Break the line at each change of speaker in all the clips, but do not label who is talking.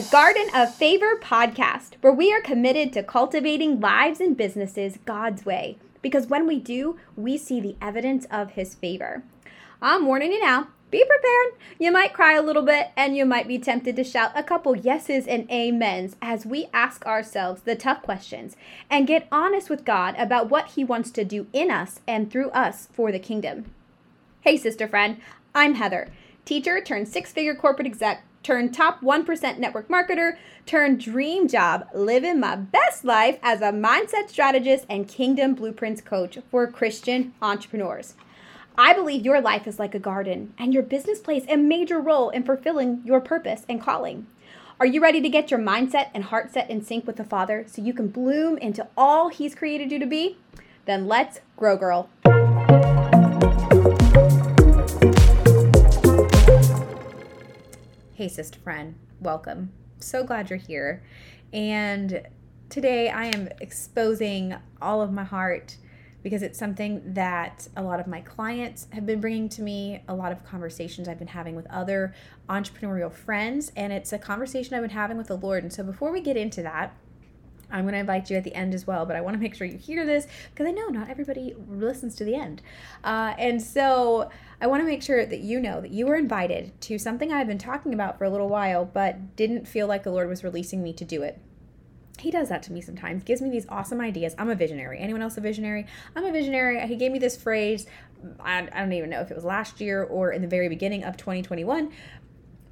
The Garden of Favor podcast, where we are committed to cultivating lives and businesses God's way. Because when we do, we see the evidence of His favor. I'm warning you now. Be prepared. You might cry a little bit and you might be tempted to shout a couple yeses and amens as we ask ourselves the tough questions and get honest with God about what He wants to do in us and through us for the kingdom. Hey, sister friend, I'm Heather, teacher turned six figure corporate exec turn top 1% network marketer, turn dream job, living my best life as a mindset strategist and kingdom blueprints coach for Christian entrepreneurs. I believe your life is like a garden, and your business plays a major role in fulfilling your purpose and calling. Are you ready to get your mindset and heart set in sync with the Father so you can bloom into all He's created you to be? Then let's grow, girl. Hey, sister friend, welcome. So glad you're here. And today I am exposing all of my heart because it's something that a lot of my clients have been bringing to me, a lot of conversations I've been having with other entrepreneurial friends, and it's a conversation I've been having with the Lord. And so before we get into that, I'm going to invite you at the end as well, but I want to make sure you hear this because I know not everybody listens to the end. Uh, and so I want to make sure that you know that you were invited to something I've been talking about for a little while, but didn't feel like the Lord was releasing me to do it. He does that to me sometimes, gives me these awesome ideas. I'm a visionary. Anyone else a visionary? I'm a visionary. He gave me this phrase. I, I don't even know if it was last year or in the very beginning of 2021,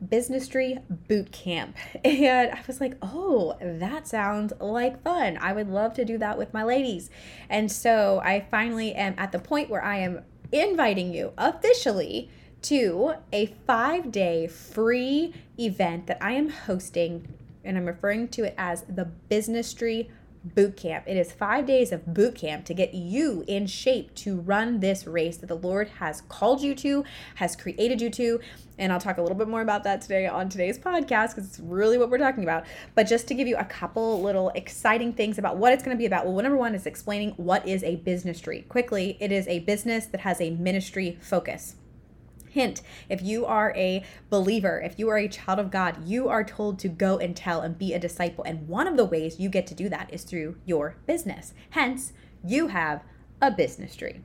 businesstry boot camp. And i was like oh that sounds like fun. I would love to do that with my ladies. And so i finally am at the point where i am inviting you officially to a five day free event that i am hosting and i'm referring to it as the businesstry boot camp. It is five days of boot camp to get you in shape to run this race that the Lord has called you to, has created you to. And I'll talk a little bit more about that today on today's podcast because it's really what we're talking about. But just to give you a couple little exciting things about what it's going to be about. Well, number one is explaining what is a businesstry. Quickly, it is a business that has a ministry focus. Hint if you are a believer, if you are a child of God, you are told to go and tell and be a disciple. And one of the ways you get to do that is through your business. Hence, you have a businesstry.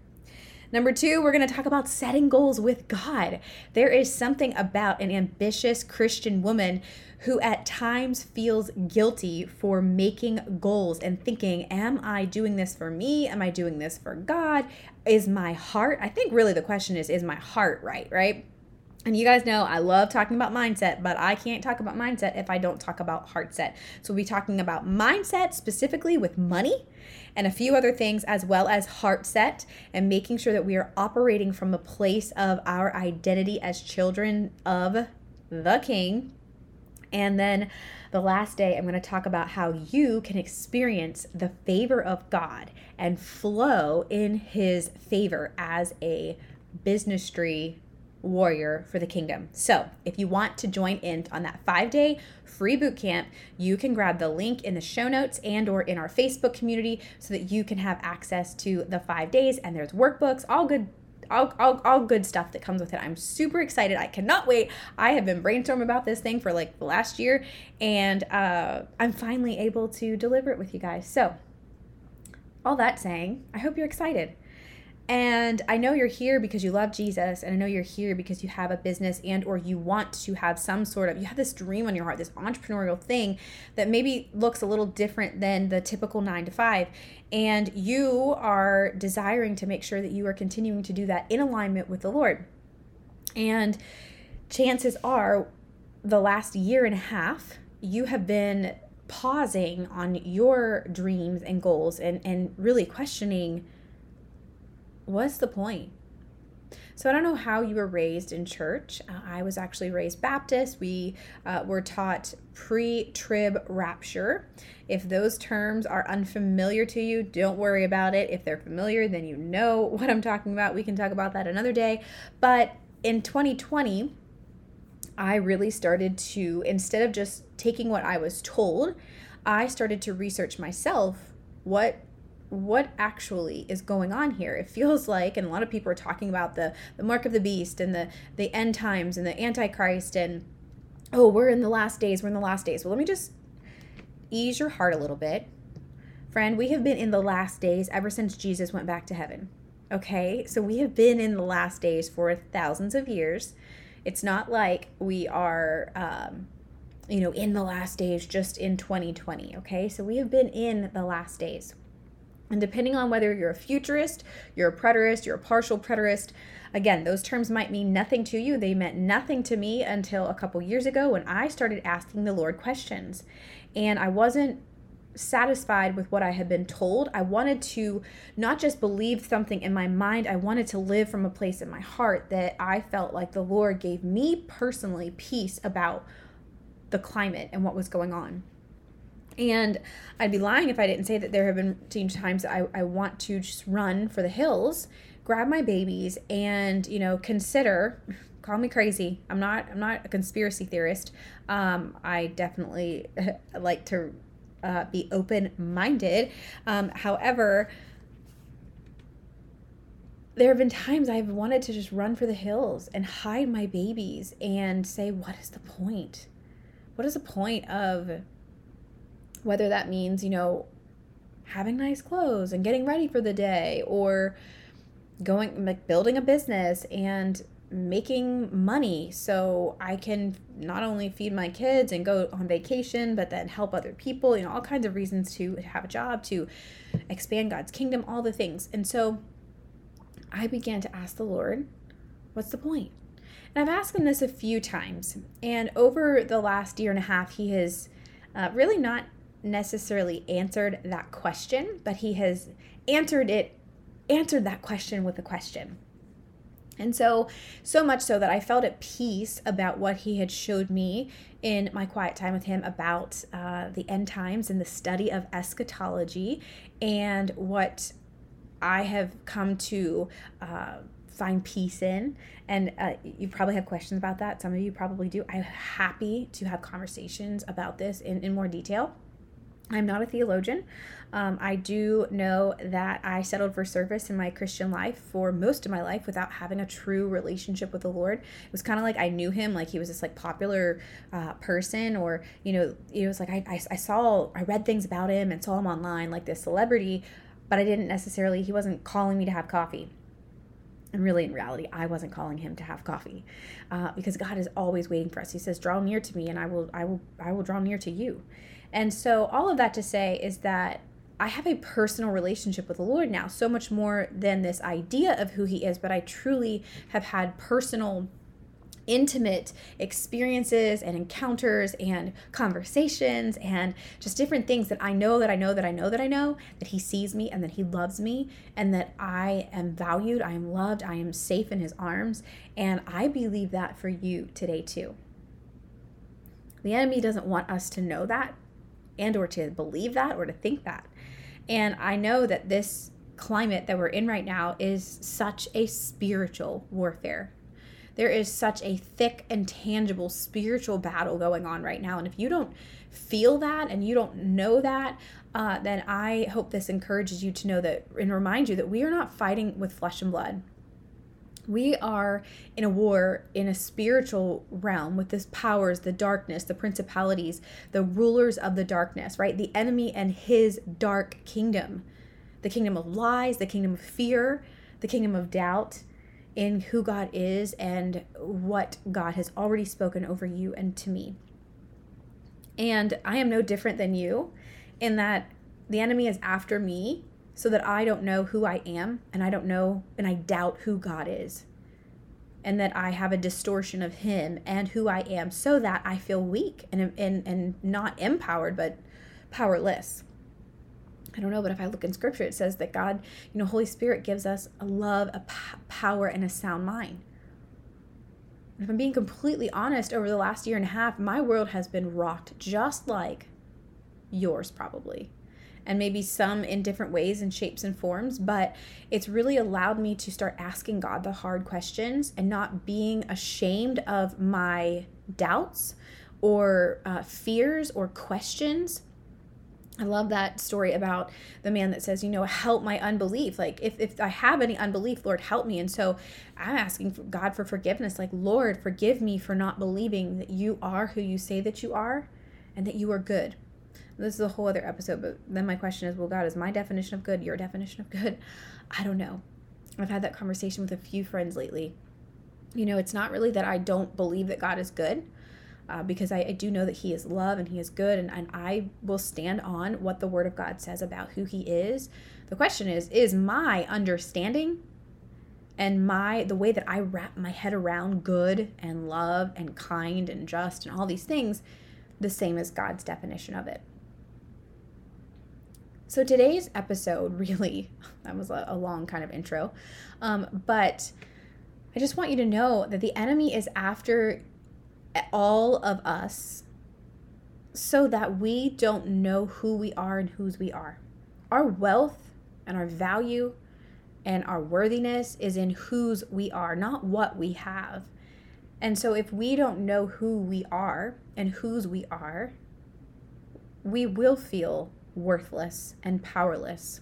Number two, we're going to talk about setting goals with God. There is something about an ambitious Christian woman who at times feels guilty for making goals and thinking, Am I doing this for me? Am I doing this for God? Is my heart? I think really the question is, Is my heart right? Right? And you guys know I love talking about mindset, but I can't talk about mindset if I don't talk about heart set. So we'll be talking about mindset specifically with money and a few other things, as well as heart set and making sure that we are operating from a place of our identity as children of the King. And then the last day, I'm going to talk about how you can experience the favor of God and flow in His favor as a businesstry warrior for the kingdom. So, if you want to join in on that 5-day free boot camp, you can grab the link in the show notes and or in our Facebook community so that you can have access to the 5 days and there's workbooks, all good all, all, all good stuff that comes with it. I'm super excited. I cannot wait. I have been brainstorming about this thing for like the last year, and uh, I'm finally able to deliver it with you guys. So, all that saying, I hope you're excited. And I know you're here because you love Jesus and I know you're here because you have a business and or you want to have some sort of you have this dream on your heart, this entrepreneurial thing that maybe looks a little different than the typical 9 to 5 and you are desiring to make sure that you are continuing to do that in alignment with the Lord. And chances are the last year and a half you have been pausing on your dreams and goals and and really questioning what's the point? So I don't know how you were raised in church. Uh, I was actually raised Baptist. We uh, were taught pre trib rapture. If those terms are unfamiliar to you, don't worry about it. If they're familiar, then you know what I'm talking about. We can talk about that another day. But in 2020, I really started to, instead of just taking what I was told, I started to research myself what what actually is going on here it feels like and a lot of people are talking about the the mark of the beast and the the end times and the antichrist and oh, we're in the last days, we're in the last days. Well, let me just ease your heart a little bit. Friend, we have been in the last days ever since Jesus went back to heaven. Okay? So we have been in the last days for thousands of years. It's not like we are, um, you know, in the last days just in 2020. Okay? So we have been in the last days. And depending on whether you're a futurist, you're a preterist, you're a partial preterist, again, those terms might mean nothing to you. They meant nothing to me until a couple years ago when I started asking the Lord questions. And I wasn't satisfied with what I had been told. I wanted to not just believe something in my mind, I wanted to live from a place in my heart that I felt like the Lord gave me personally peace about the climate and what was going on. And I'd be lying if I didn't say that there have been times that I, I want to just run for the hills, grab my babies, and you know consider. Call me crazy. I'm not. I'm not a conspiracy theorist. Um, I definitely like to uh, be open minded. Um, however, there have been times I've wanted to just run for the hills and hide my babies and say, what is the point? What is the point of whether that means, you know, having nice clothes and getting ready for the day or going like building a business and making money so I can not only feed my kids and go on vacation, but then help other people, you know, all kinds of reasons to have a job, to expand God's kingdom, all the things. And so I began to ask the Lord, what's the point? And I've asked him this a few times. And over the last year and a half, he has uh, really not necessarily answered that question, but he has answered it, answered that question with a question. And so, so much so that I felt at peace about what he had showed me in my quiet time with him about uh, the end times and the study of eschatology and what I have come to uh, find peace in. And uh, you probably have questions about that. Some of you probably do. I'm happy to have conversations about this in, in more detail. I'm not a theologian. Um, I do know that I settled for service in my Christian life for most of my life without having a true relationship with the Lord. It was kind of like I knew him, like he was this like popular uh, person, or you know, it was like I, I, I saw, I read things about him and saw him online, like this celebrity, but I didn't necessarily. He wasn't calling me to have coffee. And really, in reality, I wasn't calling him to have coffee, uh, because God is always waiting for us. He says, "Draw near to me, and I will, I will, I will draw near to you." And so, all of that to say is that I have a personal relationship with the Lord now, so much more than this idea of who He is, but I truly have had personal intimate experiences and encounters and conversations and just different things that I know that I know that I know that I know that he sees me and that he loves me and that I am valued, I am loved, I am safe in his arms. And I believe that for you today too. The enemy doesn't want us to know that and or to believe that or to think that. And I know that this climate that we're in right now is such a spiritual warfare. There is such a thick and tangible spiritual battle going on right now. And if you don't feel that and you don't know that, uh, then I hope this encourages you to know that and remind you that we are not fighting with flesh and blood we are in a war in a spiritual realm with this powers the darkness the principalities the rulers of the darkness right? The enemy and his dark kingdom. The kingdom of lies the kingdom of fear the kingdom of doubt in who god is and what god has already spoken over you and to me. And i am no different than you in that the enemy is after me so that I don't know who I am and I don't know and I doubt who God is. And that I have a distortion of Him and who I am so that I feel weak and, and, and not empowered, but powerless. I don't know, but if I look in scripture, it says that God, you know, Holy Spirit gives us a love, a p- power, and a sound mind. if I'm being completely honest, over the last year and a half, my world has been rocked just like yours, probably and maybe some in different ways and shapes and forms, but it's really allowed me to start asking God the hard questions and not being ashamed of my doubts or uh, fears or questions I love that story about the man that says, you know, help my unbelief. Like, if, if I have any unbelief, Lord, help me. And so I'm asking God for forgiveness. Like, Lord, forgive me for not believing that you are who you say that you are and that you are good. This is a whole other episode, but then my question is, well, God, is my definition of good your definition of good? I don't know. I've had that conversation with a few friends lately. You know, it's not really that I don't believe that God is good uh, because I, I, do know that He is love and He is good, and, and I will stand on what the Word of God says about who He is. The question is, is my understanding and my the way that I wrap my head around good and love and kind and just and all these things the same as God's definition of it? So today's episode really that was a, long kind of intro, um, but I just want you to know that the enemy is after all of us so that we don't know who we are and whose we are. Our wealth and our value and our worthiness is in whose we are, not what we have. And so if we don't know who we are and whose we are, we will feel worthless and powerless.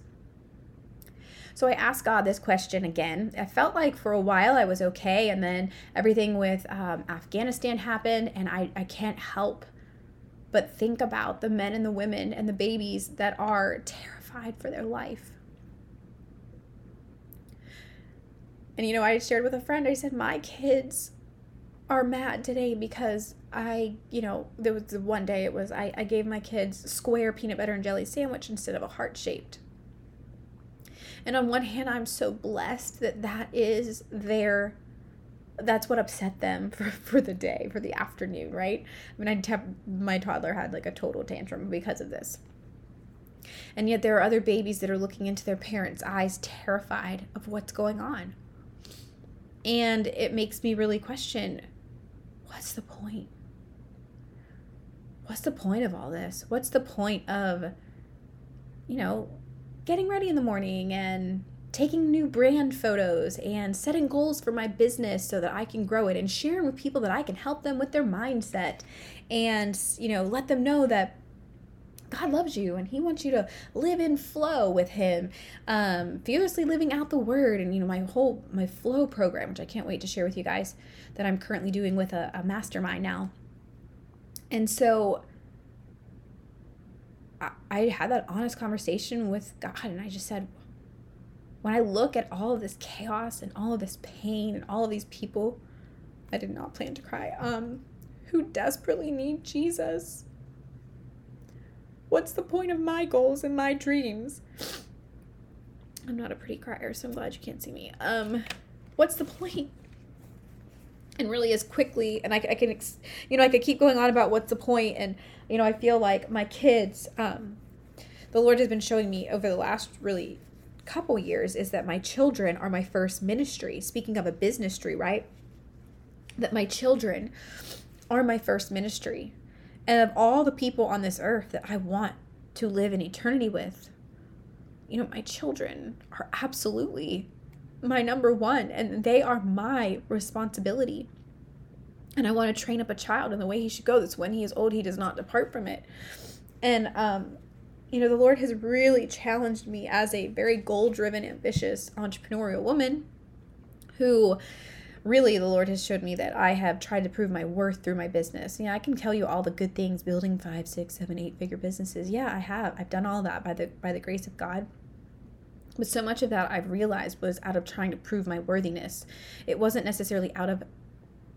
So I asked God this question again. I felt like for a while I was okay, and then everything with um, Afghanistan happened, and I, I can't help but think about the men and the women and the babies that are terrified for their life. And you know, I shared with a friend, I said, My kids are mad today because I, you know, there was the one day it was I, I gave my kids square peanut butter and jelly sandwich instead of a heart shaped and on one hand, I'm so blessed that that is their that's what upset them for, for the day, for the afternoon, right? I mean, I te- my toddler had like a total tantrum because of this. And yet there are other babies that are looking into their parents' eyes terrified of what's going on. And it makes me really question what's the point? What's the point of all this? What's the point of, you know, getting ready in the morning and taking new brand photos and setting goals for my business so that I can grow it and sharing with people that I can help them with their mindset and you know let them know that God loves you and he wants you to live in flow with him um, fearlessly living out the word. And you know my whole my flow program which I can't wait to share with you guys that I'm currently doing with a, a mastermind now. And so I, had that honest conversation with God, and I just said, when I look at all of this chaos and all of this pain and all of these people, I did not plan to cry, um, who desperately need Jesus. What's the point of my goals and my dreams? I'm not a pretty crier, so I'm glad you can't see me. Um, what's the point? And really, as quickly, and I, I can, you know, I could keep going on about what's the point, and you know, I feel like my kids, um, the Lord has been showing me over the last really couple years is that my children are my first ministry. Speaking of a businesstry, right? That my children are my first ministry. And of all the people on this earth that I want to live in eternity with, you know, my children are absolutely my number one, and they are my responsibility and I want to train up a child in the way he should go. That's when he is old, he does not depart from it. And, um, you know, the Lord has really challenged me as a very goal driven, ambitious, entrepreneurial woman who really the Lord has showed me that I have tried to prove my worth through my business. You know, I can tell you all the good things building five, six, seven, eight figure businesses. Yeah, I have. I've done all that by the by the grace of God. But so much of that I've realized was out of trying to prove my worthiness. It wasn't necessarily out of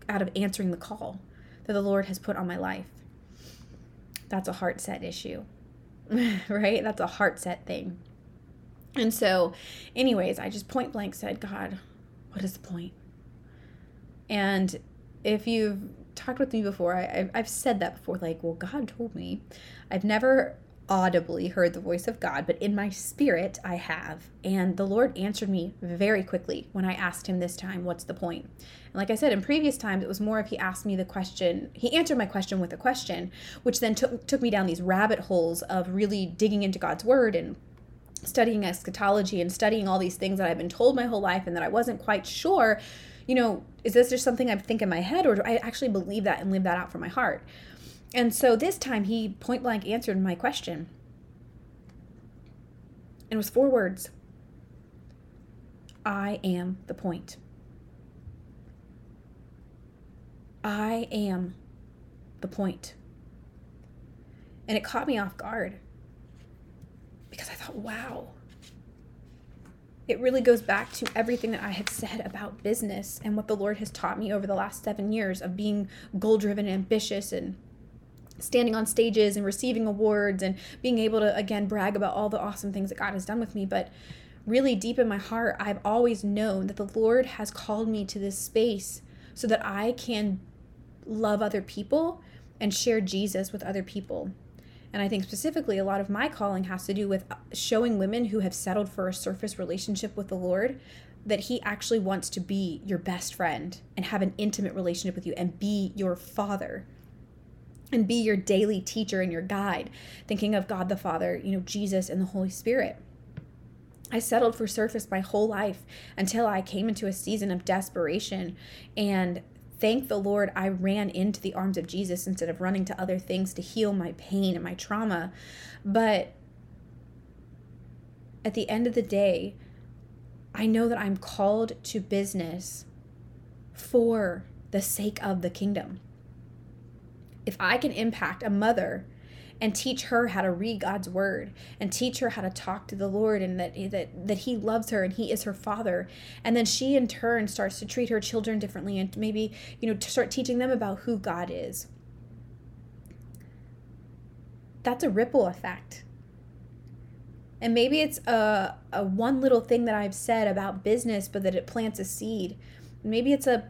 out of answering the call that the Lord has put on my life. That's a heart set issue, right? That's a heart set thing. And so, anyways, I just point blank said, God, what is the point? And if you've talked with me before, I, I've said that before, like, well, God told me. I've never audibly heard the voice of God, but in my spirit I have. And the Lord answered me very quickly when I asked him this time, What's the point? And like I said, in previous times, it was more if he asked me the question, he answered my question with a question, which then took, took me down these rabbit holes of really digging into God's word and studying eschatology and studying all these things that I've been told my whole life and that I wasn't quite sure. You know, is this just something I think in my head, or do I actually believe that and live that out from my heart? And so this time he point blank answered my question. And it was four words I am the point. I am the point. And it caught me off guard because I thought, wow, it really goes back to everything that I have said about business and what the Lord has taught me over the last seven years of being goal driven and ambitious and standing on stages and receiving awards and being able to, again, brag about all the awesome things that God has done with me. But really deep in my heart, I've always known that the Lord has called me to this space so that I can love other people and share Jesus with other people. And I think specifically, a lot of my calling has to do with showing women who have settled for a surface relationship with the Lord that He actually wants to be your best friend and have an intimate relationship with you and be your father and be your daily teacher and your guide, thinking of God the Father, you know, Jesus and the Holy Spirit. I settled for surface my whole life until I came into a season of desperation and thank the Lord I ran into the arms of Jesus instead of running to other things to heal my pain and my trauma. But at the end of the day, I know that I'm called to business for the sake of the kingdom. If I can impact a mother and teach her how to read God's word and teach her how to talk to the Lord and that that that he loves her and he is her father. And then she in turn starts to treat her children differently and maybe you know to start teaching them about who God is. That's a ripple effect. And maybe it's a, a one little thing that I've said about business but that it plants a seed. Maybe it's a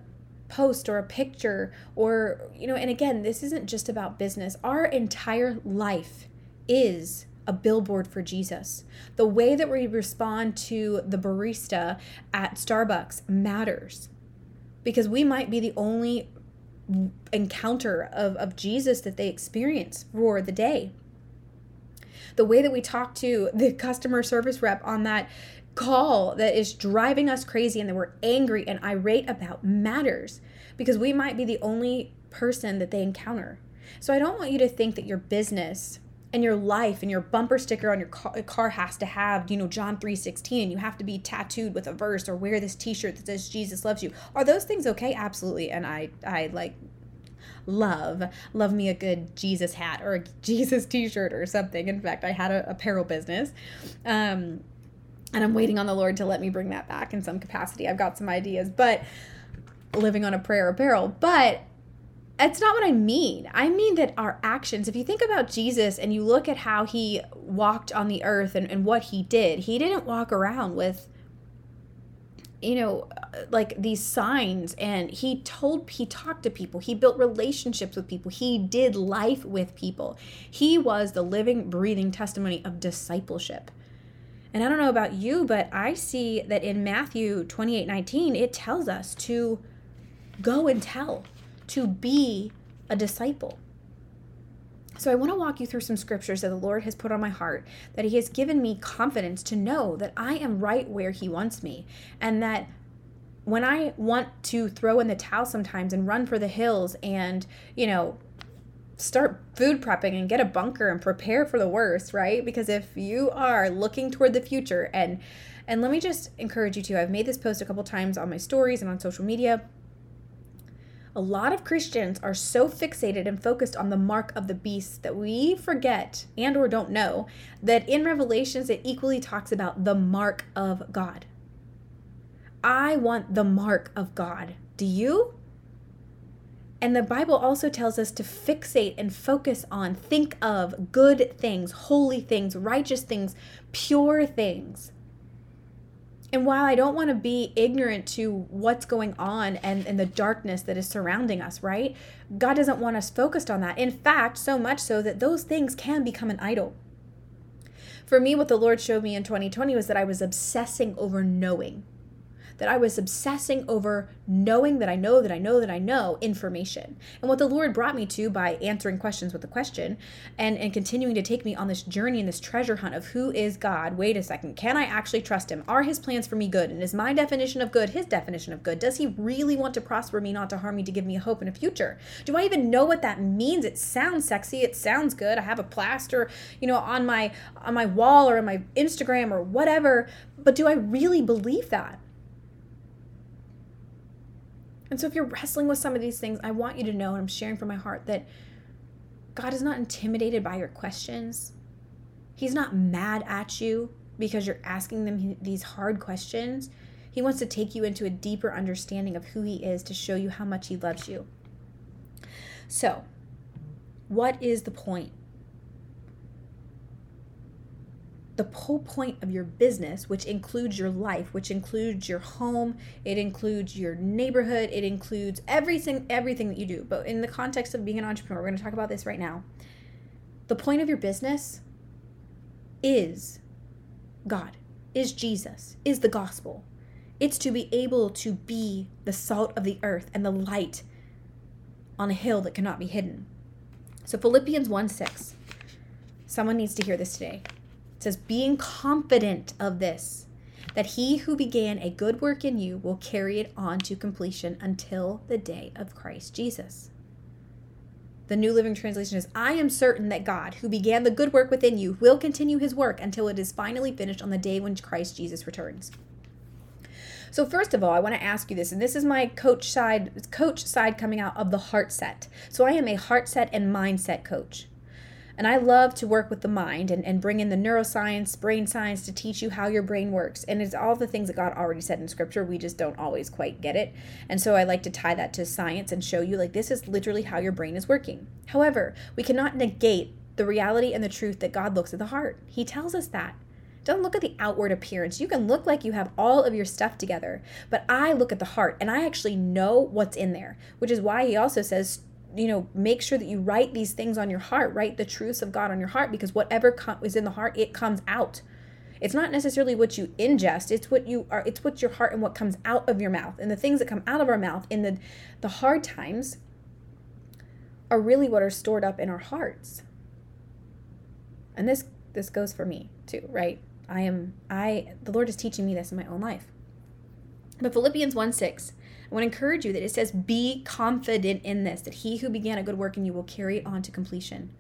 post or a picture or you know and again this isn't just about business our entire life is a billboard for Jesus. The way that we respond to the barista at Starbucks matters because we might be the only encounter of, of Jesus that they experience for the day. The way that we talk to the customer service rep on that call that is driving us crazy and that we're angry and irate about matters because we might be the only person that they encounter. So I don't want you to think that your business and your life and your bumper sticker on your car has to have, you know, John 3:16 and you have to be tattooed with a verse or wear this t-shirt that says Jesus loves you. Are those things okay? Absolutely. And I I like love love me a good jesus hat or a jesus t-shirt or something in fact i had a apparel business um, and I'm waiting on the Lord to let me bring that back in some capacity. I've got some ideas, but living on a prayer apparel. But it's not what I mean. I mean that our actions, if you think about Jesus and you look at how he walked on the earth and, and what he did, he didn't walk around with, you know, like these signs and he told, he talked to people, he built relationships with people, he did life with people. He was the living, breathing testimony of discipleship. And I don't know about you, but I see that in Matthew 28 19, it tells us to go and tell, to be a disciple. So I want to walk you through some scriptures that the Lord has put on my heart, that He has given me confidence to know that I am right where He wants me, and that when I want to throw in the towel sometimes and run for the hills and, you know, start food prepping and get a bunker and prepare for the worst, right? Because if you are looking toward the future and and let me just encourage you to. I've made this post a couple times on my stories and on social media. A lot of Christians are so fixated and focused on the mark of the beast that we forget and or don't know that in Revelations it equally talks about the mark of God. I want the mark of God. Do you? And the Bible also tells us to fixate and focus on, think of good things, holy things, righteous things, pure things. And while I don't want to be ignorant to what's going on and, and the darkness that is surrounding us, right? God doesn't want us focused on that. In fact, so much so that those things can become an idol. For me, what the Lord showed me in 2020 was that I was obsessing over knowing that I was obsessing over knowing that I know that I know that I know information. And what the Lord brought me to by answering questions with a question and, and continuing to take me on this journey and this treasure hunt of who is God? Wait a second. Can I actually trust him? Are his plans for me good? And is my definition of good his definition of good? Does he really want to prosper me, not to harm me, to give me a hope and a future? Do I even know what that means? It sounds sexy. It sounds good. I have a plaster, you know, on my on my wall or on my Instagram or whatever, but do I really believe that? And so, if you're wrestling with some of these things, I want you to know, and I'm sharing from my heart, that God is not intimidated by your questions. He's not mad at you because you're asking them these hard questions. He wants to take you into a deeper understanding of who He is to show you how much He loves you. So, what is the point the whole point of your business, which includes your life, which includes your home, it includes your neighborhood, it includes everything, everything that you do. But in the context of being an entrepreneur, we're going to talk about this right now. The point of your business is God, is Jesus, is the gospel. It's to be able to be the salt of the earth and the light on a hill that cannot be hidden. So Philippians 1 6. Someone needs to hear this today says, being confident of this, that he who began a good work in you will carry it on to completion until the day of Christ Jesus. The New Living Translation is I am certain that God, who began the good work within you, will continue his work until it is finally finished on the day when Christ Jesus returns. So first of all, I want to ask you this, and this is my coach side coach side coming out of the heart set. So I am a heart set and mindset coach. And I love to work with the mind and, and bring in the neuroscience, brain science to teach you how your brain works. And it's all the things that God already said in scripture. We just don't always quite get it. And so I like to tie that to science and show you like this is literally how your brain is working. However, we cannot negate the reality and the truth that God looks at the heart. He tells us that. Don't look at the outward appearance. You can look like you have all of your stuff together, but I look at the heart and I actually know what's in there, which is why he also says, you know make sure that you write these things on your heart write the truths of god on your heart because whatever com- is in the heart it comes out. It's not necessarily what you ingest it's what you are it's what your heart and what comes out of your mouth. And the things that come out of our mouth in the the hard times are really what are stored up in our hearts. And this this goes for me too right? I am i the lord is teaching me this in my own life. But philippians 1 6 I want to encourage you that it says, Be confident in this, that he who began a good work in you will carry it on to completion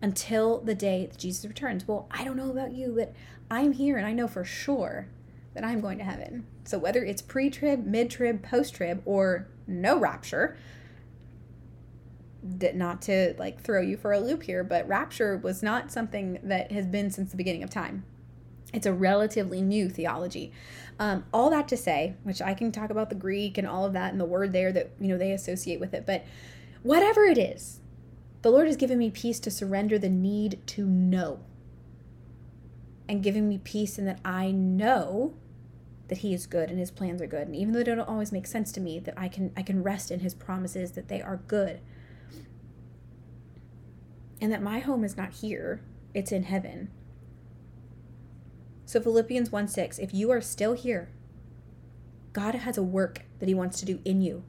until the day that Jesus returns. Well, I don't know about you, but I'm here and I know for sure that I'm going to heaven. So whether it's pre trib, mid trib, post trib, or no rapture, not to like throw you for a loop here, but rapture was not something that has been since the beginning of time. It's a relatively new theology. Um, all that to say, which I can talk about the Greek and all of that and the word there that you know they associate with it, but whatever it is, the Lord has given me peace to surrender the need to know, and giving me peace in that I know that He is good and His plans are good, and even though they don't always make sense to me, that I can I can rest in His promises that they are good, and that my home is not here; it's in heaven so, Philippians 1 6, if you are still here, God has a work that He wants to do in you.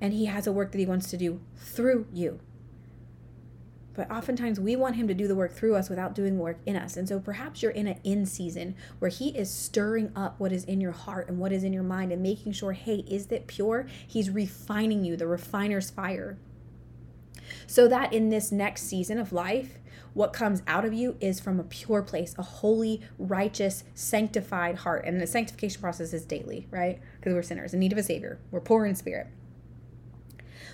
And He has a work that He wants to do through you. But oftentimes we want Him to do the work through us without doing work in us. And so perhaps you're in an in season where He is stirring up what is in your heart and what is in your mind and making sure, hey, is that pure? He's refining you, the refiner's fire. So that in this next season of life, what comes out of you is from a pure place, a holy, righteous, sanctified heart. And the sanctification process is daily, right? Because we're sinners in need of a Savior, we're poor in spirit.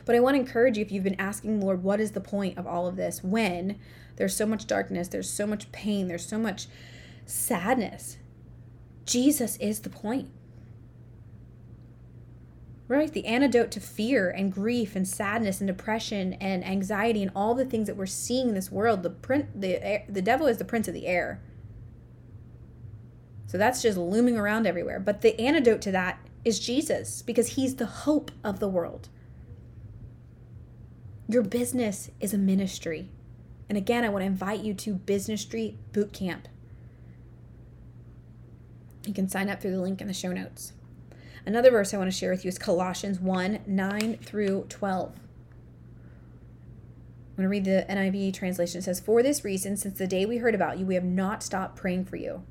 But I want to encourage you if you've been asking, Lord, what is the point of all of this when there's so much darkness, there's so much pain, there's so much sadness? Jesus is the point right? The antidote to fear and grief and sadness and depression and anxiety and all the things that we're seeing in this world. The print, the the devil is the prince of the air. So that's just looming around everywhere. But the antidote to that is Jesus because he's the hope of the world. Your business is a ministry. And again, I want to invite you to Businesstry Boot Camp. You can sign up through the link in the show notes. Another verse I want to share with you is Colossians 1 9 through 12. I'm going to read the NIV translation. It says, For this reason, since the day we heard about you, we have not stopped praying for you.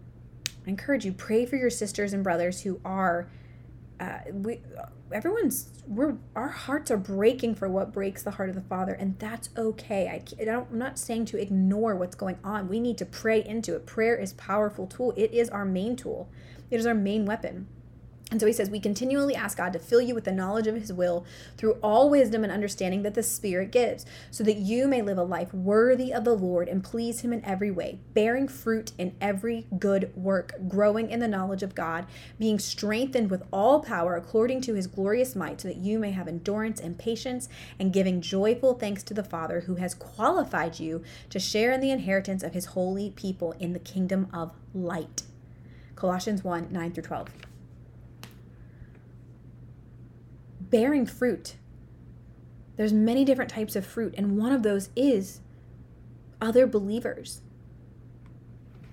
I encourage you, pray for your sisters and brothers who are, uh, we, everyone's, we're, our hearts are breaking for what breaks the heart of the Father, and that's okay. I, I don't, I'm not saying to ignore what's going on. We need to pray into it. Prayer is powerful tool. It is our main tool. It is our main weapon. And so he says, We continually ask God to fill you with the knowledge of his will through all wisdom and understanding that the Spirit gives, so that you may live a life worthy of the Lord and please him in every way, bearing fruit in every good work, growing in the knowledge of God, being strengthened with all power according to his glorious might, so that you may have endurance and patience, and giving joyful thanks to the Father who has qualified you to share in the inheritance of his holy people in the kingdom of light. Colossians 1 9 through 12 bearing fruit. There's many different types of fruit, and one of those is other believers.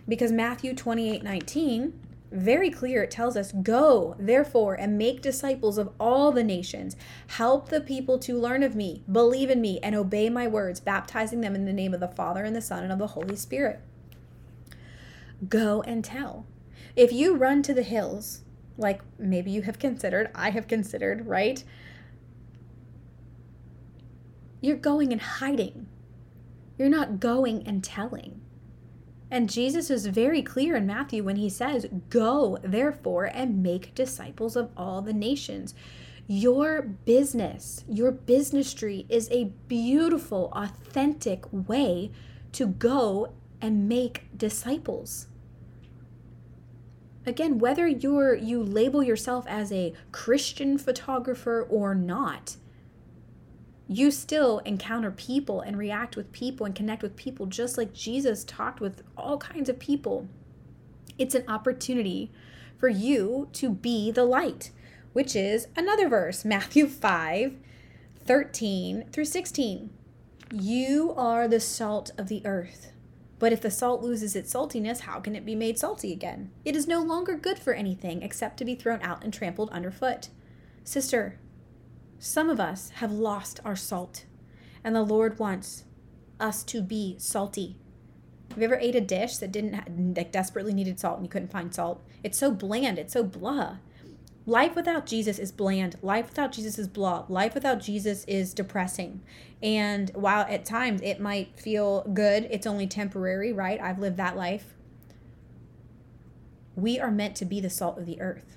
Because Matthew 28 19, very clear, it tells us, Go, therefore, and make disciples of all the nations. Help the people to learn of me, believe in me, and obey my words, baptizing them in the name of the Father, and the Son, and of the Holy Spirit. Go and tell. If you run to the hills like maybe you have considered, I have considered, right? You're going and hiding. You're not going and telling. And Jesus is very clear in Matthew when he says, Go, therefore, and make disciples of all the nations. Your business, your businesstry is a beautiful, authentic way to go and make disciples again whether you're you label yourself as a christian photographer or not you still encounter people and react with people and connect with people just like jesus talked with all kinds of people. It's an opportunity for you to be the light which is another verse matthew 5 13 through 16 you are the salt of the earth but if the salt loses its saltiness, how can it be made salty again? It is no longer good for anything except to be thrown out and trampled underfoot. Sister, some of us have lost our salt, and the Lord wants us to be salty. Have you ever ate a dish that didn't like desperately needed salt and you couldn't find salt? It's so bland, it's so blah. Life without Jesus is bland. Life without Jesus is blah. Life without Jesus is depressing. And while at times it might feel good, it's only temporary, right? I've lived that life. We are meant to be the salt of the earth.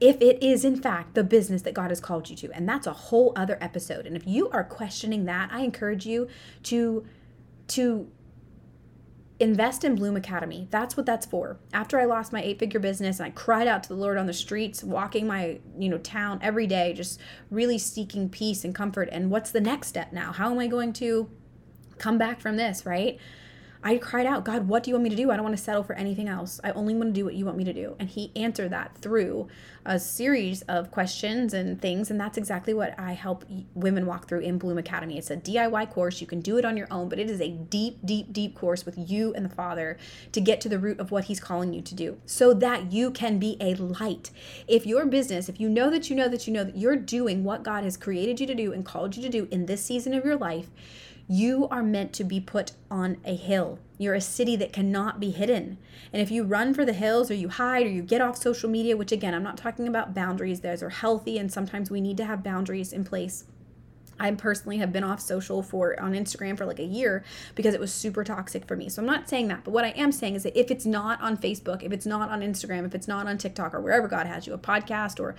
if it is in fact the business that God has called you to. And that's a whole other episode. And if you are questioning that, I encourage you to to invest in Bloom Academy. That's what that's for. After I lost my eight-figure business and I cried out to the Lord on the streets, walking my, you know, town every day, just really seeking peace and comfort. And what's the next step now? How am I going to come back from this, right? I cried out, God, what do you want me to do? I don't want to settle for anything else. I only want to do what you want me to do. And he answered that through a series of questions and things. And that's exactly what I help women walk through in Bloom Academy. It's a DIY course. You can do it on your own, but it is a deep, deep, deep course with you and the Father to get to the root of what he's calling you to do so that you can be a light. If your business, if you know that you know that you know that you're doing what God has created you to do and called you to do in this season of your life, you are meant to be put on a hill. You're a city that cannot be hidden. And if you run for the hills or you hide or you get off social media, which again, I'm not talking about boundaries, those are healthy and sometimes we need to have boundaries in place. I personally have been off social for on Instagram for like a year because it was super toxic for me. So I'm not saying that, but what I am saying is that if it's not on Facebook, if it's not on Instagram, if it's not on TikTok or wherever God has you, a podcast, or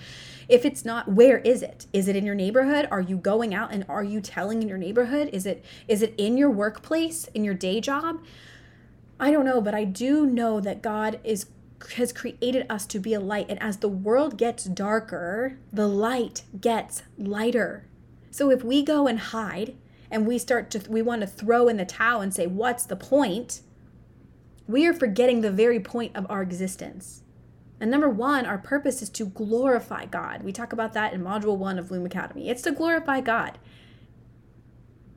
if it's not, where is it? Is it in your neighborhood? Are you going out and are you telling in your neighborhood? Is it is it in your workplace, in your day job? I don't know, but I do know that God is has created us to be a light. And as the world gets darker, the light gets lighter. So if we go and hide and we start to, we want to throw in the towel and say, what's the point? We are forgetting the very point of our existence. And number one, our purpose is to glorify God. We talk about that in module one of Bloom Academy. It's to glorify God.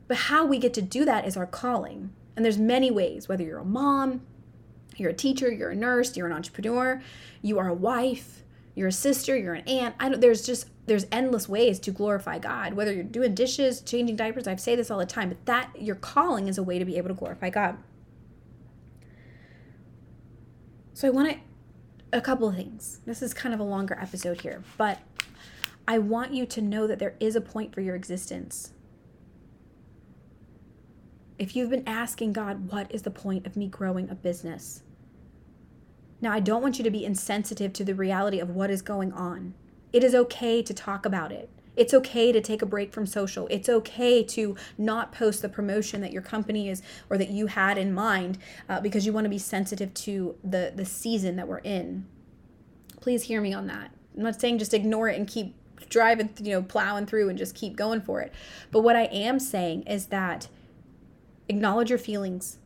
But how we get to do that is our calling. And there's many ways, whether you're a mom, you're a teacher, you're a nurse, you're an entrepreneur, you are a wife, you're a sister, you're an aunt. I don't there's just there's endless ways to glorify God. Whether you're doing dishes, changing diapers, I say this all the time, but that your calling is a way to be able to glorify God. So I want to a couple of things. This is kind of a longer episode here, but I want you to know that there is a point for your existence. If you've been asking God, what is the point of me growing a business? Now, I don't want you to be insensitive to the reality of what is going on. It is okay to talk about it. It's okay to take a break from social. It's okay to not post the promotion that your company is or that you had in mind uh, because you want to be sensitive to the the season that we're in. Please hear me on that. I'm not saying just ignore it and keep driving, you know, plowing through and just keep going for it. But what I am saying is that acknowledge your feelings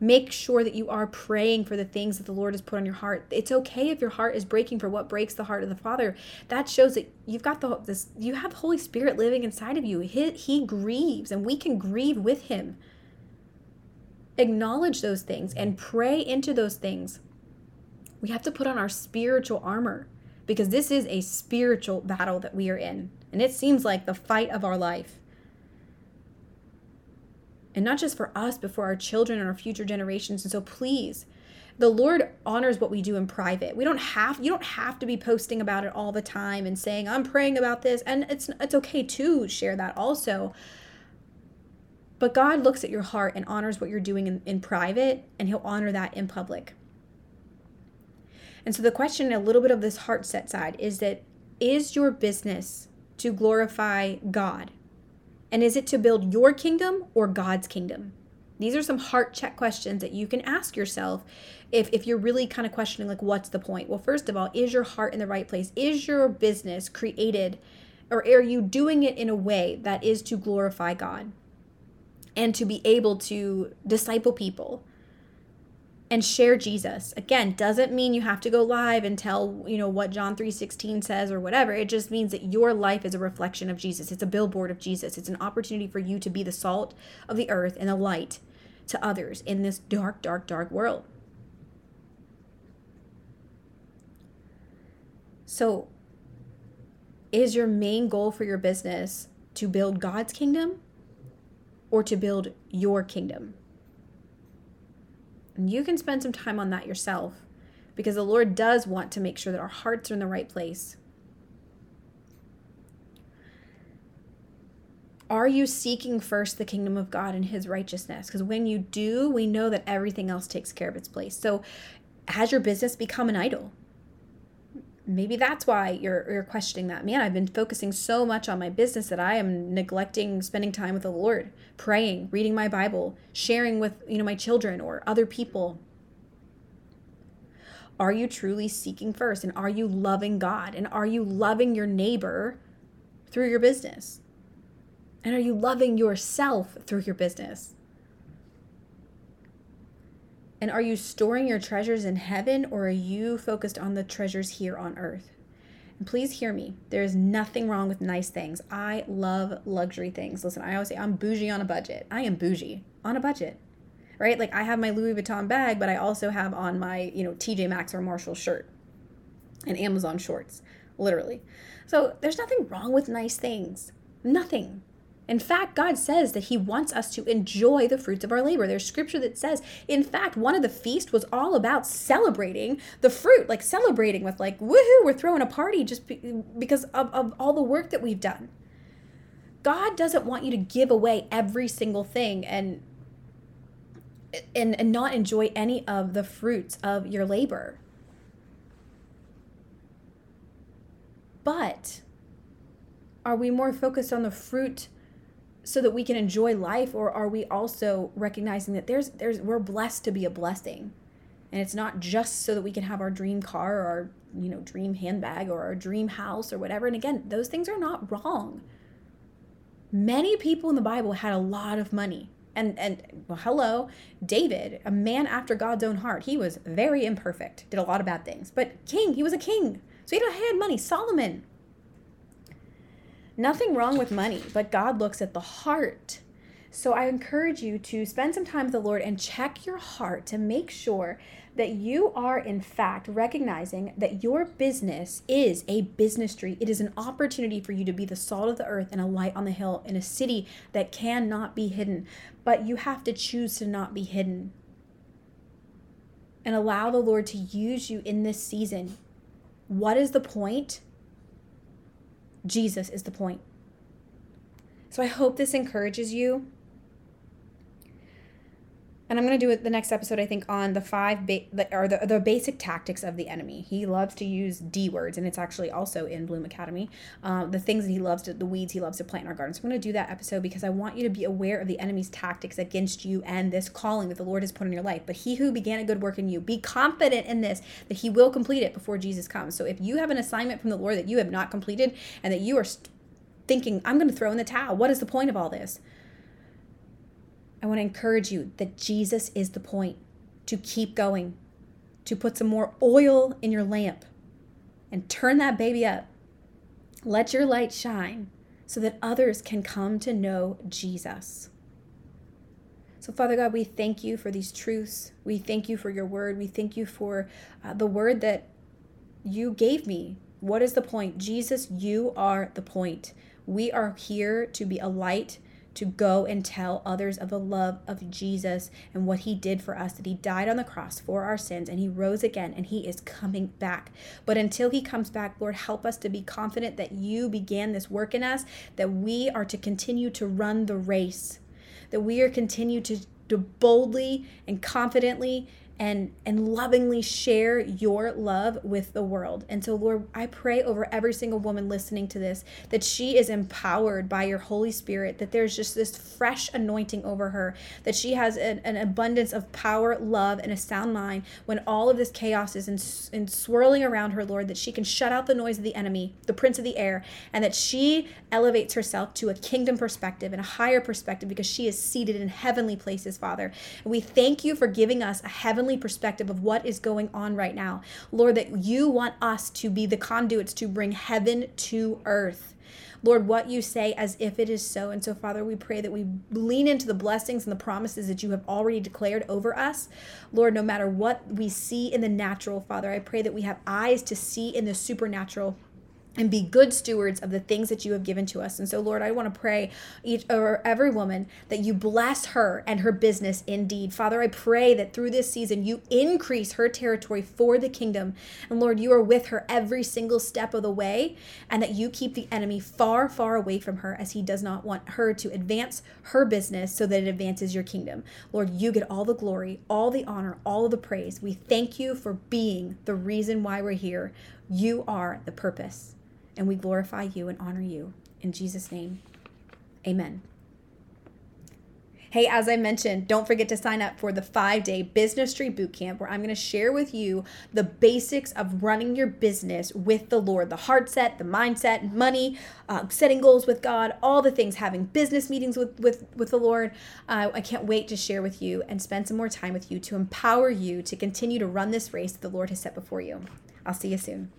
make sure that you are praying for the things that the Lord has put on your heart. It's okay if your heart is breaking for what breaks the heart of the Father. That shows that you've got the this you have the Holy Spirit living inside of you. He, he grieves and we can grieve with him. Acknowledge those things and pray into those things. We have to put on our spiritual armor because this is a spiritual battle that we are in. And it seems like the fight of our life and not just for us, but for our children and our future generations. And so please, the Lord honors what we do in private. We don't have you don't have to be posting about it all the time and saying I'm praying about this and it's it's okay to share that also. But God looks at your heart and honors what you're doing in, in private and he'll honor that in public. And so the question a little bit of this heart set side is that is your business to glorify God? And is it to build your kingdom or God's kingdom? These are some heart check questions that you can ask yourself if, if you're really kind of questioning, like, what's the point? Well, first of all, is your heart in the right place? Is your business created or are you doing it in a way that is to glorify God and to be able to disciple people? And share Jesus. Again, doesn't mean you have to go live and tell, you know, what John 3:16 says or whatever. It just means that your life is a reflection of Jesus. It's a billboard of Jesus. It's an opportunity for you to be the salt of the earth and a light to others in this dark, dark, dark world. So, is your main goal for your business to build God's kingdom or to build your kingdom? And you can spend some time on that yourself because the Lord does want to make sure that our hearts are in the right place. Are you seeking first the kingdom of God and his righteousness? Because when you do, we know that everything else takes care of its place. So, has your business become an idol? Maybe that's why you're you're questioning that. Man i've been focusing so much on my business that i am neglecting spending time with the lord praying reading my bible sharing with you know my children or other people. Are you truly seeking first? And are you loving god? And are you loving your neighbor through your business? And are you loving yourself through your business and are you storing your treasures in heaven or are you focused on the treasures here on earth? And please hear me. There is nothing wrong with nice things. I love luxury things. Listen, I always say I'm bougie on a budget. I am bougie on a budget. Right? Like I have my Louis Vuitton bag, but I also have on my, you know, TJ Maxx or Marshall shirt and Amazon shorts, literally. So there's nothing wrong with nice things. Nothing. In fact, God says that He wants us to enjoy the fruits of our labor. There's scripture that says, in fact, one of the feasts was all about celebrating the fruit, like celebrating with, like, woohoo, we're throwing a party just be- because of, of all the work that we've done. God doesn't want you to give away every single thing and and, and not enjoy any of the fruits of your labor. But are we more focused on the fruit so that we can enjoy life or are we also recognizing that there's there's we're blessed to be a blessing And it's not just so that we can have our dream car or our, you know, dream handbag or our dream house or whatever. And again, those things are not wrong. Many people in the Bible had a lot of money. And and well, hello, David, a man after God's own heart. He was very imperfect, did a lot of bad things. But king, he was a king. So he had money. Solomon. Nothing wrong with money, but God looks at the heart. So I encourage you to spend some time with the Lord and check your heart to make sure that you are, in fact, recognizing that your business is a businesstry. It is an opportunity for you to be the salt of the earth and a light on the hill in a city that cannot be hidden. But you have to choose to not be hidden and allow the Lord to use you in this season. What is the point? Jesus is the point. So I hope this encourages you and I'm going to do it the next episode. I think on the five ba- the, or the the basic tactics of the enemy. He loves to use D words, and it's actually also in Bloom Academy. Um, the things that he loves to, the weeds he loves to plant in our garden. So I'm going to do that episode because I want you to be aware of the enemy's tactics against you and this calling that the Lord has put in your life. But he who began a good work in you, be confident in this that he will complete it before Jesus comes. So if you have an assignment from the Lord that you have not completed and that you are st- thinking, I'm going to throw in the towel. What is the point of all this? I want to encourage you that Jesus is the point to keep going, to put some more oil in your lamp and turn that baby up. Let your light shine so that others can come to know Jesus. So, Father God, we thank you for these truths. We thank you for your word. We thank you for uh, the word that you gave me. What is the point? Jesus, you are the point. We are here to be a light to go and tell others of the love of Jesus and what he did for us, that he died on the cross for our sins and he rose again and he is coming back. But until he comes back, Lord, help us to be confident that you began this work in us, that we are to continue to run the race, that we are continue to, to boldly and confidently and and lovingly share your love with the world. And so Lord, I pray over every single woman listening to this that she is empowered by your Holy Spirit, that there's just this fresh anointing over her, that she has an, an abundance of power, love, and a sound mind when all of this chaos is in, in swirling around her, Lord, that she can shut out the noise of the enemy, the prince of the air, and that she elevates herself to a kingdom perspective and a higher perspective because she is seated in heavenly places, Father. And we thank you for giving us a heavenly heavenly perspective of what is going on right now. Lord, that you want us to be the conduits to bring heaven to earth. Lord, what you say as if it is so. And so, Father, we pray that we lean into the blessings and the promises that you have already declared over us. Lord, no matter what we see in the natural, Father, I pray that we have eyes to see in the supernatural and be good stewards of the things that you have given to us. And so, Lord, I want to pray each or every woman that you bless her and her business indeed. Father, I pray that through this season you increase her territory for the kingdom. And Lord, you are with her every single step of the way, and that you keep the enemy far, far away from her as he does not want her to advance her business so that it advances your kingdom. Lord, you get all the glory, all the honor, all the praise. We thank you for being the reason why we're here. You are the purpose and we glorify you and honor you. In Jesus' name, amen. Hey, as I mentioned, don't forget to sign up for the five day Businesstry Bootcamp, where I'm going to share with you the basics of running your business with the Lord the heart set, the mindset, money, uh, setting goals with God, all the things, having business meetings with, with, with the Lord. Uh, I can't wait to share with you and spend some more time with you to empower you to continue to run this race that the Lord has set before you. I'll see you soon.